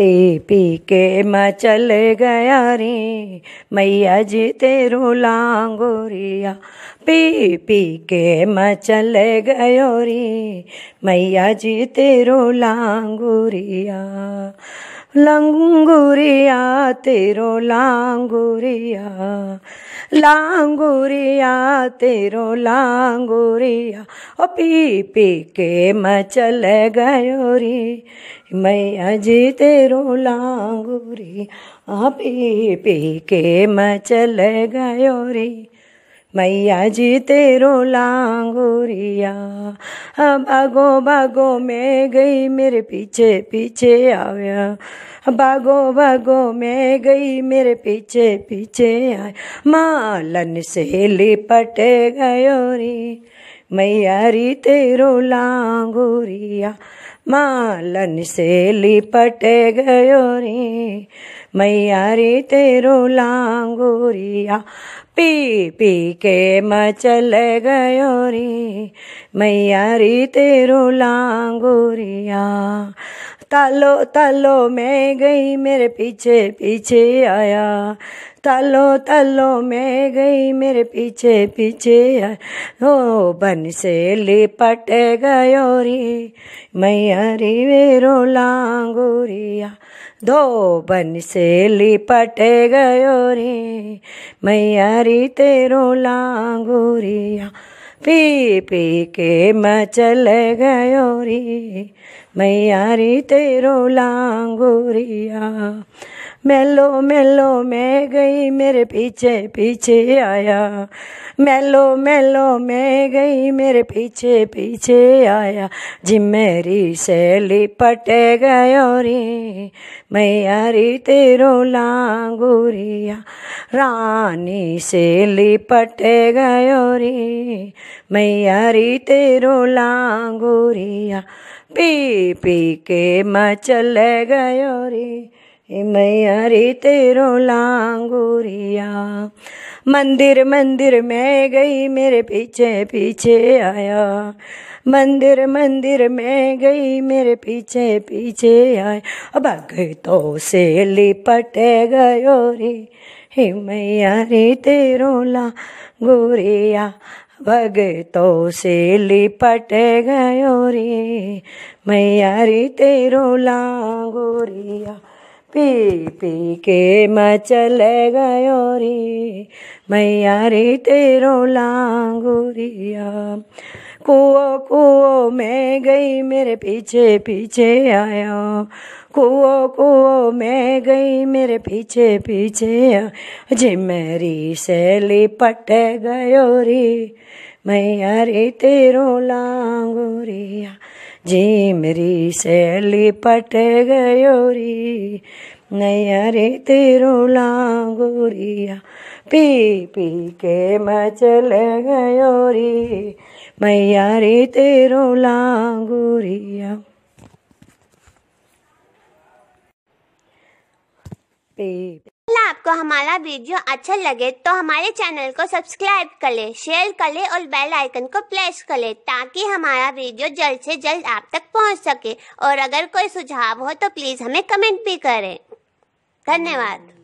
P P के मचल गया रे। मैया जी तेरो लांगोरिया। पी पी के मचल गयो रे। मैया जी तेरो लांगोरिया। लंगुरिया, तेरो लांगुरिया। लांगुरिया, तेरो लांगुरिया। ओ पी पी के मचल गयो रे। मैया जी तेरो लांगुरिया। पी पी के मचल गयो रे। मैया जी तेरो लांगुरिया। भागो भागो मैं गई मेरे पीछे पीछे आया। भागो भागो मैं गई मेरे पीछे पीछे आया। मालन से लिपट गयो रे मैया री तेरो लांगुरिया, मालन से लिपट गयो रे। मैया रे तेरो लांगुरिया, पी पी के मचल गयो रे। मैया रे तेरो लांगुरिया तालो तालो मैं गई, मेरे पीछे पीछे आया। तालो तालो मैं गई, मेरे पीछे पीछे आया। ओ, बन से लिपट गयो रे मैया रे लांगुरिया। दो, बन से लिपट गयो रे मैया रे तेरो लांगुरिया। पी पी के मचल गयो रे। मैया रे, तेरो लांगुरिया। मेलो मेलो, मैं गई, मेरे पीछे पीछे आया। मेलो मेलो, मैं गई, मेरे पीछे पीछे आया। जिमेरी से लिपट गयो रे। मैया रे, तेरो लांगुरिया। रानी से लिपट गयो रे। मैया रे तेरो लांगुरिया, पी पी के मचल गयो रे। मैया रे तेरो लांगुरिया, मंदिर मंदिर में गई, मेरे पीछे पीछे आया। मंदिर मंदिर में गई, मेरे पीछे पीछे आया। भगतों से लिपट गयो रे। हे मैया रे तेरो लांगुरिया। भगतों से लिपट गयो रे। मैया रे तेरो लांगोरिया। पी पी के मचल गयो रे। मैया रे तेरो लांगोरिया। कुओ कुओ मैं गई, मेरे पीछे पीछे आया। कुओ कुओ मैं गई, मेरे पीछे पीछे जिमेरी से लिपट गयो रे, मैया रे तेरो लांगोरिया जिमरी से लिपट गयो रे नैया रे तेरो पी पी के मचल गयो रे मैया रे तेरो अगर आपको हमारा वीडियो अच्छा लगे तो हमारे चैनल को सब्सक्राइब कर ले, शेयर कर ले और बेल आइकन को प्रेस कर ले ताकि हमारा वीडियो जल्द से जल्द आप तक पहुँच सके। और अगर कोई सुझाव हो तो प्लीज़ हमें कमेंट भी करें। धन्यवाद।